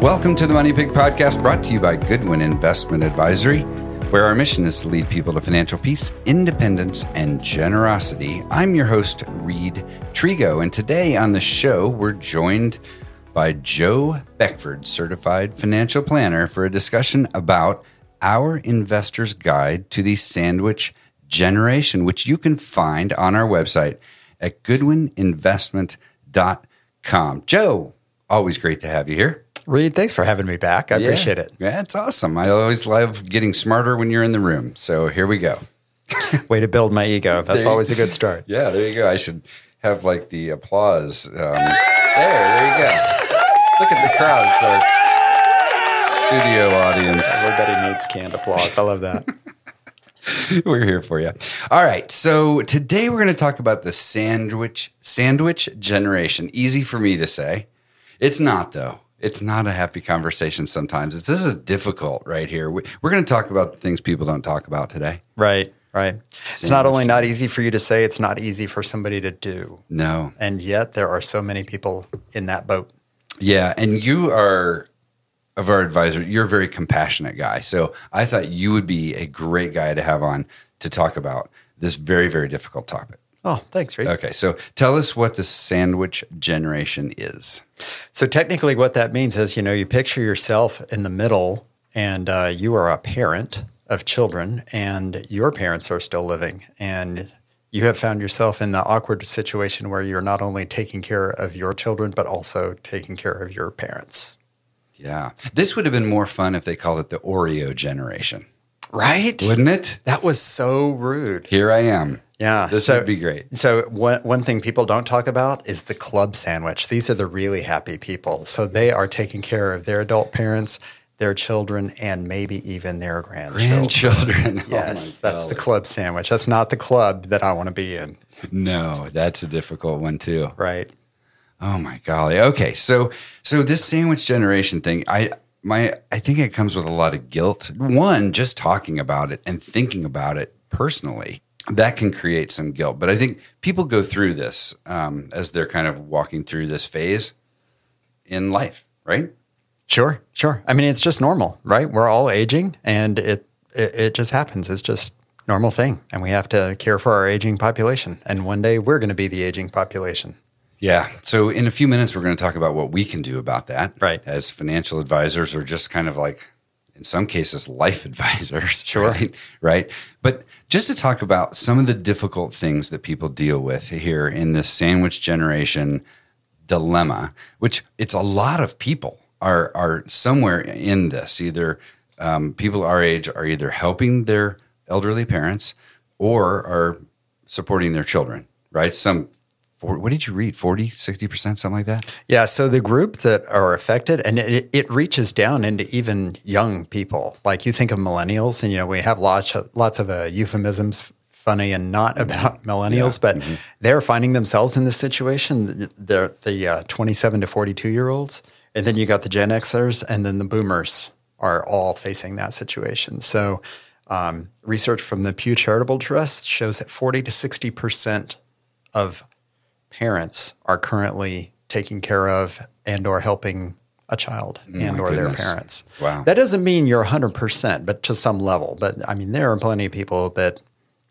Welcome to the Money Pig Podcast, brought to you by Goodwin Investment Advisory, where our mission is to lead people to financial peace, independence, and generosity. I'm your host, Reid Trego, and today on the show, we're joined by Joe Beckford, certified financial planner, for a discussion about our investor's guide to the sandwich generation, which you can find on our website at goodwininvestment.com. Joe, always great to have you here. Reid, thanks for having me back. I Yeah. appreciate it. Yeah, it's awesome. I always love getting smarter when you're in the room. So here we go. Way to build my ego. That's There always a good start. Yeah, there you go. I should have like the applause. Um, there, there you go. Look at the crowd. It's our studio audience. Everybody needs canned applause. I love that. We're here for you. All right. So today we're going to talk about the sandwich sandwich generation. Easy for me to say. It's not though. It's not a happy conversation sometimes. It's, this is difficult right here. We, we're going to talk about things people don't talk about today. Right, right. It's not only not easy for you to say, it's not easy for somebody to do. No. And yet there are so many people in that boat. Yeah, and you are of our advisor. You're a very compassionate guy, so I thought you would be a great guy to have on to talk about this very very difficult topic. Oh, thanks, Reid. Okay, so tell us what the sandwich generation is. So technically, what that means is, you know, you picture yourself in the middle, and uh, you are a parent of children, and your parents are still living, and you have found yourself in the awkward situation where you're not only taking care of your children, but also taking care of your parents. Yeah, this would have been more fun if they called it the Oreo generation, Right? wouldn't it? That was so rude. Here I am. Yeah, This so- would be great. So one one thing people don't talk about is the club sandwich. These are the really happy people. So they are taking care of their adult parents, their children, and maybe even their grandchildren. Grandchildren. Oh Yes, my that's the club sandwich. That's not the club that I want to be in. No, that's a difficult one too. Right. Oh my golly. Okay. So so this sandwich generation thing, I my I think it comes with a lot of guilt. One, just talking about it and thinking about it personally, that can create some guilt. But I think people go through this um, as they're kind of walking through this phase in life, right? Sure. Sure. I mean, it's just normal, right? We're all aging, and it it, it just happens. It's just normal thing, and we have to care for our aging population. And one day we're going to be the aging population. Yeah. So in a few minutes, we're going to talk about what we can do about that, Right. As financial advisors, or just kind of like, in some cases, life advisors. Sure. Right. Right. But just to talk about some of the difficult things that people deal with here in this sandwich generation dilemma, which it's a lot of people are are somewhere in this. Either um, people our age are either helping their elderly parents or are supporting their children. Right. Some. For- What did you read? 40, 60%, something like that? Yeah, so the group that are affected, and it, it reaches down into even young people. Like you think of millennials, and you know we have lots of, lots of uh, euphemisms, funny and not about millennials, but they're finding themselves in this situation. They're the uh, 27 to 42 year olds, and then you got the Gen Xers, and then the Boomers are all facing that situation. So. Um, research from the Pew Charitable Trust shows that 40 to 60 percent of parents are currently taking care of and or helping a child oh and or their parents. Wow. That doesn't mean you're 100%, but to some level. But I mean, there are plenty of people that,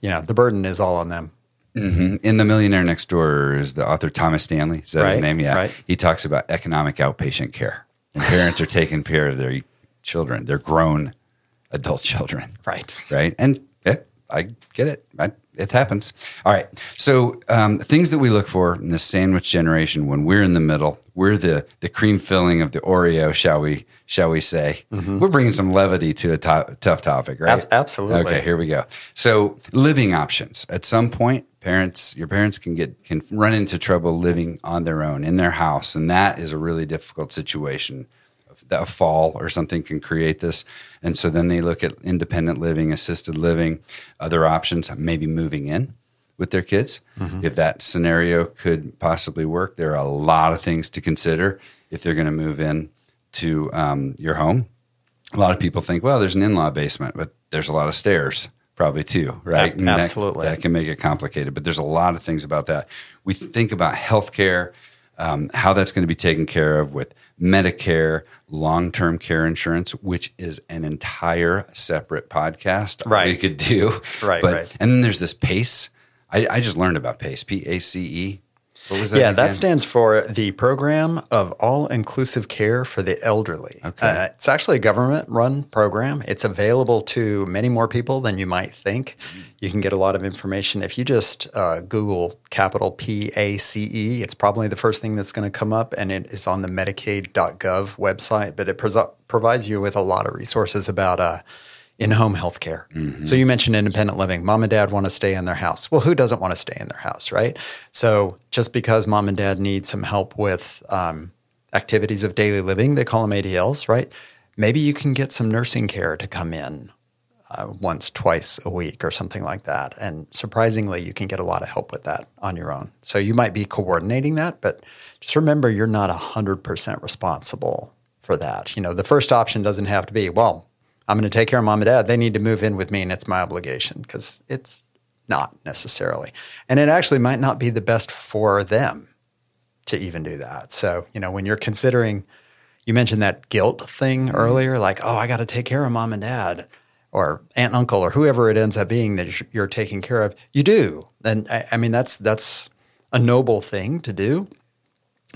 you know, the burden is all on them. Mm-hmm. In The Millionaire Next Door is the author Thomas Stanley. Is that his Right, name? Yeah. right. He talks about economic outpatient care. And parents are taking care of their children, their grown adult children. Right. Right. And yeah, I get it. I, it happens. All right. So um, things that we look for in the sandwich generation when we're in the middle, we're the the cream filling of the Oreo, shall we? Shall we say? We're bringing some levity to a to- tough topic, right? Ab- absolutely. Okay, here we go. So, living options. At some point, parents, your parents can get can run into trouble living on their own in their house, and that is a really difficult situation. A fall or something can create this, and so then they look at independent living, assisted living, other options, maybe moving in with their kids. If that scenario could possibly work, there are a lot of things to consider if they're going to move in to um, your home a lot of people think, well, there's an in-law basement, but there's a lot of stairs probably too, right? Ab- And that- absolutely. That, can make it complicated, but there's a lot of things about that. We think about healthcare, um, how that's going to be taken care of with Medicare, long term care insurance, which is an entire separate podcast Right. we could do. Right, But, right. And then there's this PACE. I, I just learned about PACE, P A C E. What was that? Yeah, that stands for the Program of All Inclusive Care for the Elderly. Okay. Uh, it's actually a government run program. It's available to many more people than you might think. You can get a lot of information. If you just uh, Google capital P A C E, it's probably the first thing that's going to come up, and it is on the Medicaid.gov website. But it pres- provides you with a lot of resources about uh, in home health care. So you mentioned independent living. Mom and dad want to stay in their house. Well, who doesn't want to stay in their house, right? So just because mom and dad need some help with um, activities of daily living, they call them ADLs, right? Maybe you can get some nursing care to come in uh, once, twice a week or something like that. And surprisingly, you can get a lot of help with that on your own. So you might be coordinating that, but just remember you're not 100% responsible for that. You know, the first option doesn't have to be, well, I'm going to take care of mom and dad. They need to move in with me and it's my obligation because it's not necessarily. And it actually might not be the best for them to even do that. So, you know, when you're considering, you mentioned that guilt thing mm-hmm. earlier, like, oh, I got to take care of mom and dad or aunt uncle or whoever it ends up being that you're taking care of. You do. And I, I mean, that's, that's a noble thing to do,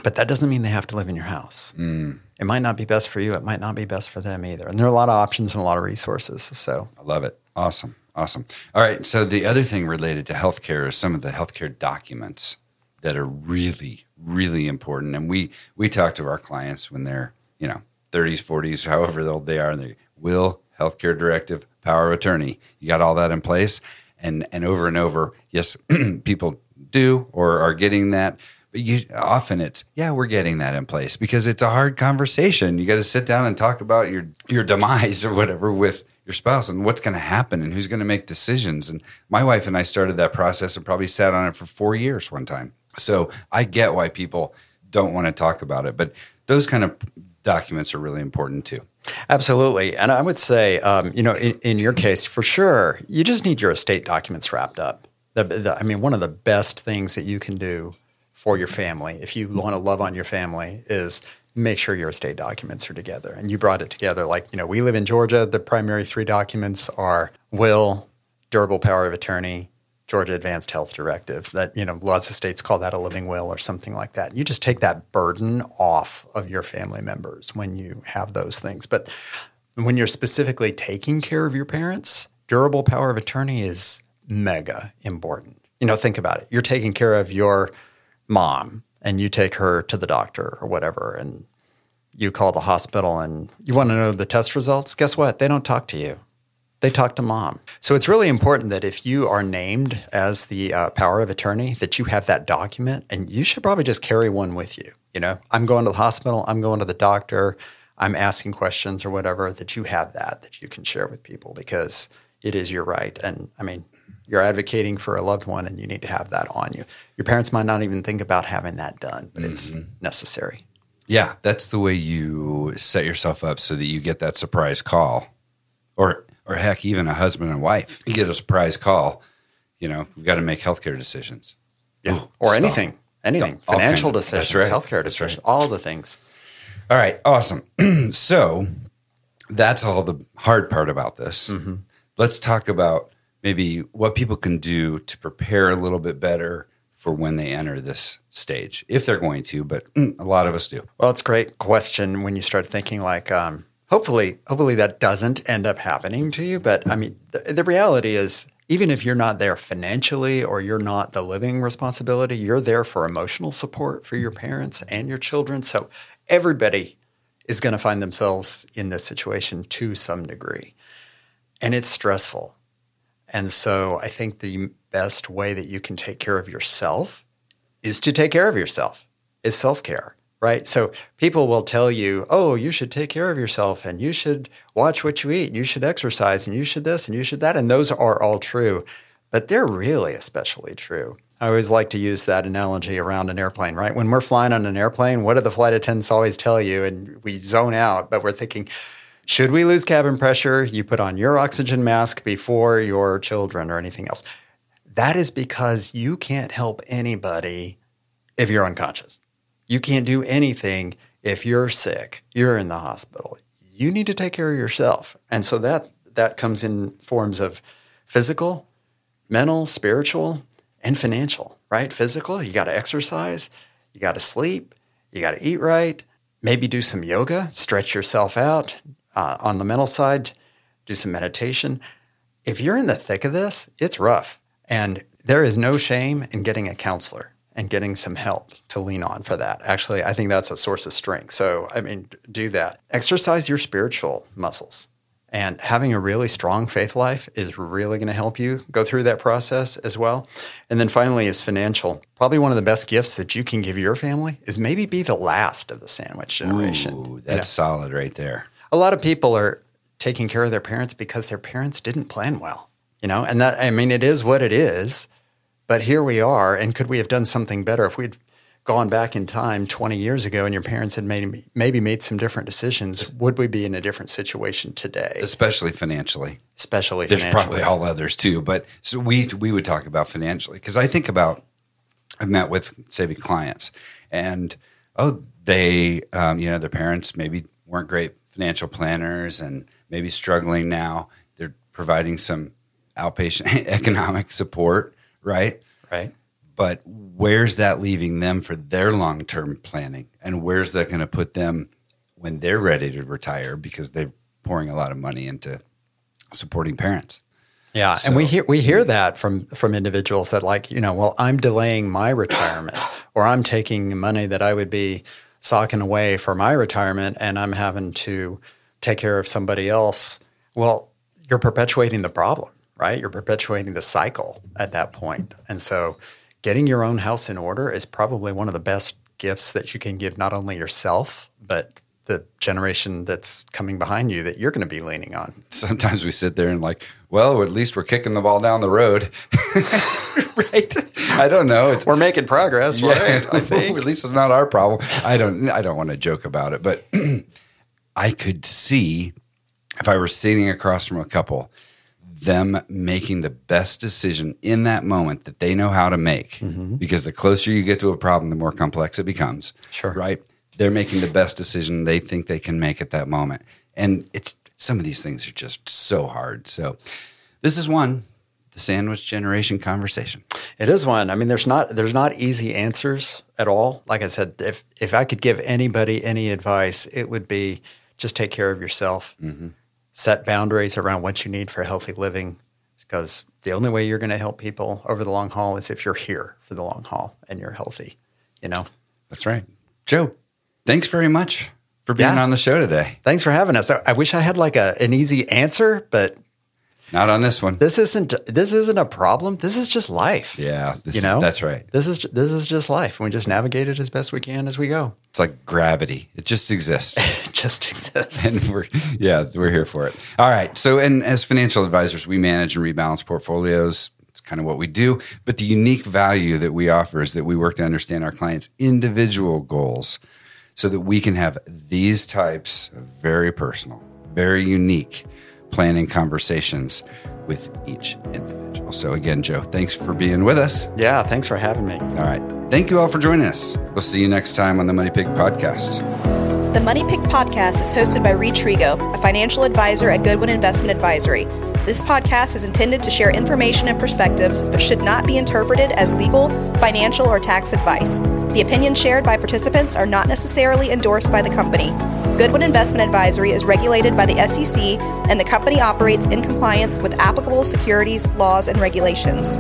but that doesn't mean they have to live in your house. Mm. It might not be best for you. It might not be best for them either. And there are a lot of options and a lot of resources. So, I love it. Awesome. Awesome. All right. So the other thing related to healthcare is some of the healthcare documents that are really, really important. And we we talk to our clients when they're, you know, 30s, 40s, however old they are, and they will, healthcare directive, power of attorney. You got all that in place. And and over and over, yes, people do or are getting that. But you often it's yeah we're getting that in place because it's a hard conversation. You got to sit down and talk about your your demise or whatever with your spouse and what's going to happen and who's going to make decisions. And my wife and I started that process and probably sat on it for four years one time. So I get why people don't want to talk about it, but those kind of documents are really important too. Absolutely. And I would say, um, you know, in, in your case, for sure, you just need your estate documents wrapped up. The, the, I mean, one of the best things that you can do for your family, if you want to love on your family, is make sure your estate documents are together. And you brought it together. Like, you know, we live in Georgia. The primary three documents are will, durable power of attorney, Georgia Advanced Health Directive. That, you know, lots of states call that a living will or something like that. You just take that burden off of your family members when you have those things. But when you're specifically taking care of your parents, durable power of attorney is mega important. You know, think about it. You're taking care of your mom and you take her to the doctor or whatever and you call the hospital and you want to know the test results. Guess what? They don't talk to you. They talk to mom. So it's really important that if you are named as the uh, power of attorney, that you have that document, and you should probably just carry one with you. You know, I'm going to the hospital, I'm going to the doctor, I'm asking questions or whatever. That you have that that you can share with people because it is your right. And I mean, you're advocating for a loved one, and you need to have that on you. Your parents might not even think about having that done, but it's necessary. Yeah, that's the way you set yourself up so that you get that surprise call. Or or heck, even a husband and wife. You get a surprise call, you know, we've got to make healthcare decisions. Yeah. Ooh, or anything, anything, All financial decisions, right. healthcare decisions, right. all the things. All right, awesome. so that's all the hard part about this. Mm-hmm. Let's talk about maybe what people can do to prepare a little bit better for when they enter this stage, if they're going to, but mm, a lot of us do. Well, it's a great question when you start thinking like, um, hopefully, hopefully that doesn't end up happening to you. But I mean, the, the reality is, even if you're not there financially or you're not the living responsibility, you're there for emotional support for your parents and your children. So everybody is going to find themselves in this situation to some degree, and it's stressful. And so I think the best way that you can take care of yourself is to take care of yourself, is self care, right? So people will tell you, oh, you should take care of yourself and you should watch what you eat, you should exercise, and you should this and you should that. And those are all true, but they're really especially true. I always like to use that analogy around an airplane, right? When we're flying on an airplane, what do the flight attendants always tell you? And we zone out, but we're thinking, should we lose cabin pressure? You put on your oxygen mask before your children or anything else. That is because you can't help anybody if you're unconscious. You can't do anything if you're sick, you're in the hospital. You need to take care of yourself. And so that that comes in forms of physical, mental, spiritual, and financial, right? Physical, you got to exercise, you got to sleep, you got to eat right, maybe do some yoga, stretch yourself out. Uh, on the mental side, do some meditation. If you're in the thick of this, it's rough. And there is no shame in getting a counselor and getting some help to lean on for that. Actually, I think that's a source of strength. So, I mean, do that. Exercise your spiritual muscles. And having a really strong faith life is really going to help you go through that process as well. And then finally, is financial. Probably one of the best gifts that you can give your family is maybe be the last of the sandwich generation. Ooh, that's solid right there. A lot of people are taking care of their parents because their parents didn't plan well, you know, and that, I mean, it is what it is. But here we are. And could we have done something better if we'd gone back in time 20 years ago and your parents had made, maybe made some different decisions, would we be in a different situation today? Especially financially. Especially There's financially. probably all others too, but so we we would talk about financially because I think about I've met with savvy clients and oh they um, you know their parents maybe weren't great financial planners and maybe struggling now. They're providing some outpatient economic support, right? Right. but where's that leaving them for their long term planning? And where's that going to put them when they're ready to retire because they're pouring a lot of money into supporting parents? Yeah, So- and we hear we hear that from from individuals that like you know, well, I'm delaying my retirement, or I'm taking money that I would be socking away for my retirement, and I'm having to take care of somebody else. Well, you're perpetuating the problem, right? You're perpetuating the cycle at that point. point, and so getting your own house in order is probably one of the best gifts that you can give not only yourself but the generation that's coming behind you that you're going to be leaning on. Sometimes we sit there and like, well, at least we're kicking the ball down the road, right? I don't know. It's, We're making progress, right? I think at least it's not our problem. I don't. I don't want to joke about it, but I could see if I were sitting across from a couple, them making the best decision in that moment that they know how to make. Mm-hmm. Because the closer you get to a problem, the more complex it becomes. Sure. Right. They're making the best decision they think they can make at that moment, and it's some of these things are just so hard. So this is one. Sandwich generation conversation. It is one. I mean, there's not there's not easy answers at all. Like I said, if if I could give anybody any advice, it would be just take care of yourself. Mm-hmm. Set boundaries around what you need for healthy living, because the only way you're going to help people over the long haul is if you're here for the long haul and you're healthy. You know. That's right. Joe, thanks very much for being Yeah. on the show today. Thanks for having us. I, I wish I had like a an easy answer, but Not on this one. this isn't this isn't a problem. This is just life. yeah, this You is, know, that's right. This is this is just life, and we just navigate it as best we can as we go. It's like gravity. It just exists. It just exists. and we're yeah, we're here for it. All right. So, and as financial advisors, we manage and rebalance portfolios. It's kind of what we do. But the unique value that we offer is that we work to understand our clients' individual goals so that we can have these types of very personal, very unique planning conversations with each individual. So, again, Joe, thanks for being with us. Yeah, thanks for having me. All right. Thank you all for joining us. We'll see you next time on the Money Pig Podcast. The Money Pig podcast is hosted by Reid Trego, a financial advisor at Goodwin Investment Advisory. This podcast is intended to share information and perspectives, but should not be interpreted as legal, financial, or tax advice. The opinions shared by participants are not necessarily endorsed by the company. Goodwin Investment Advisory is regulated by the SEC, and the company operates in compliance with applicable securities laws and regulations.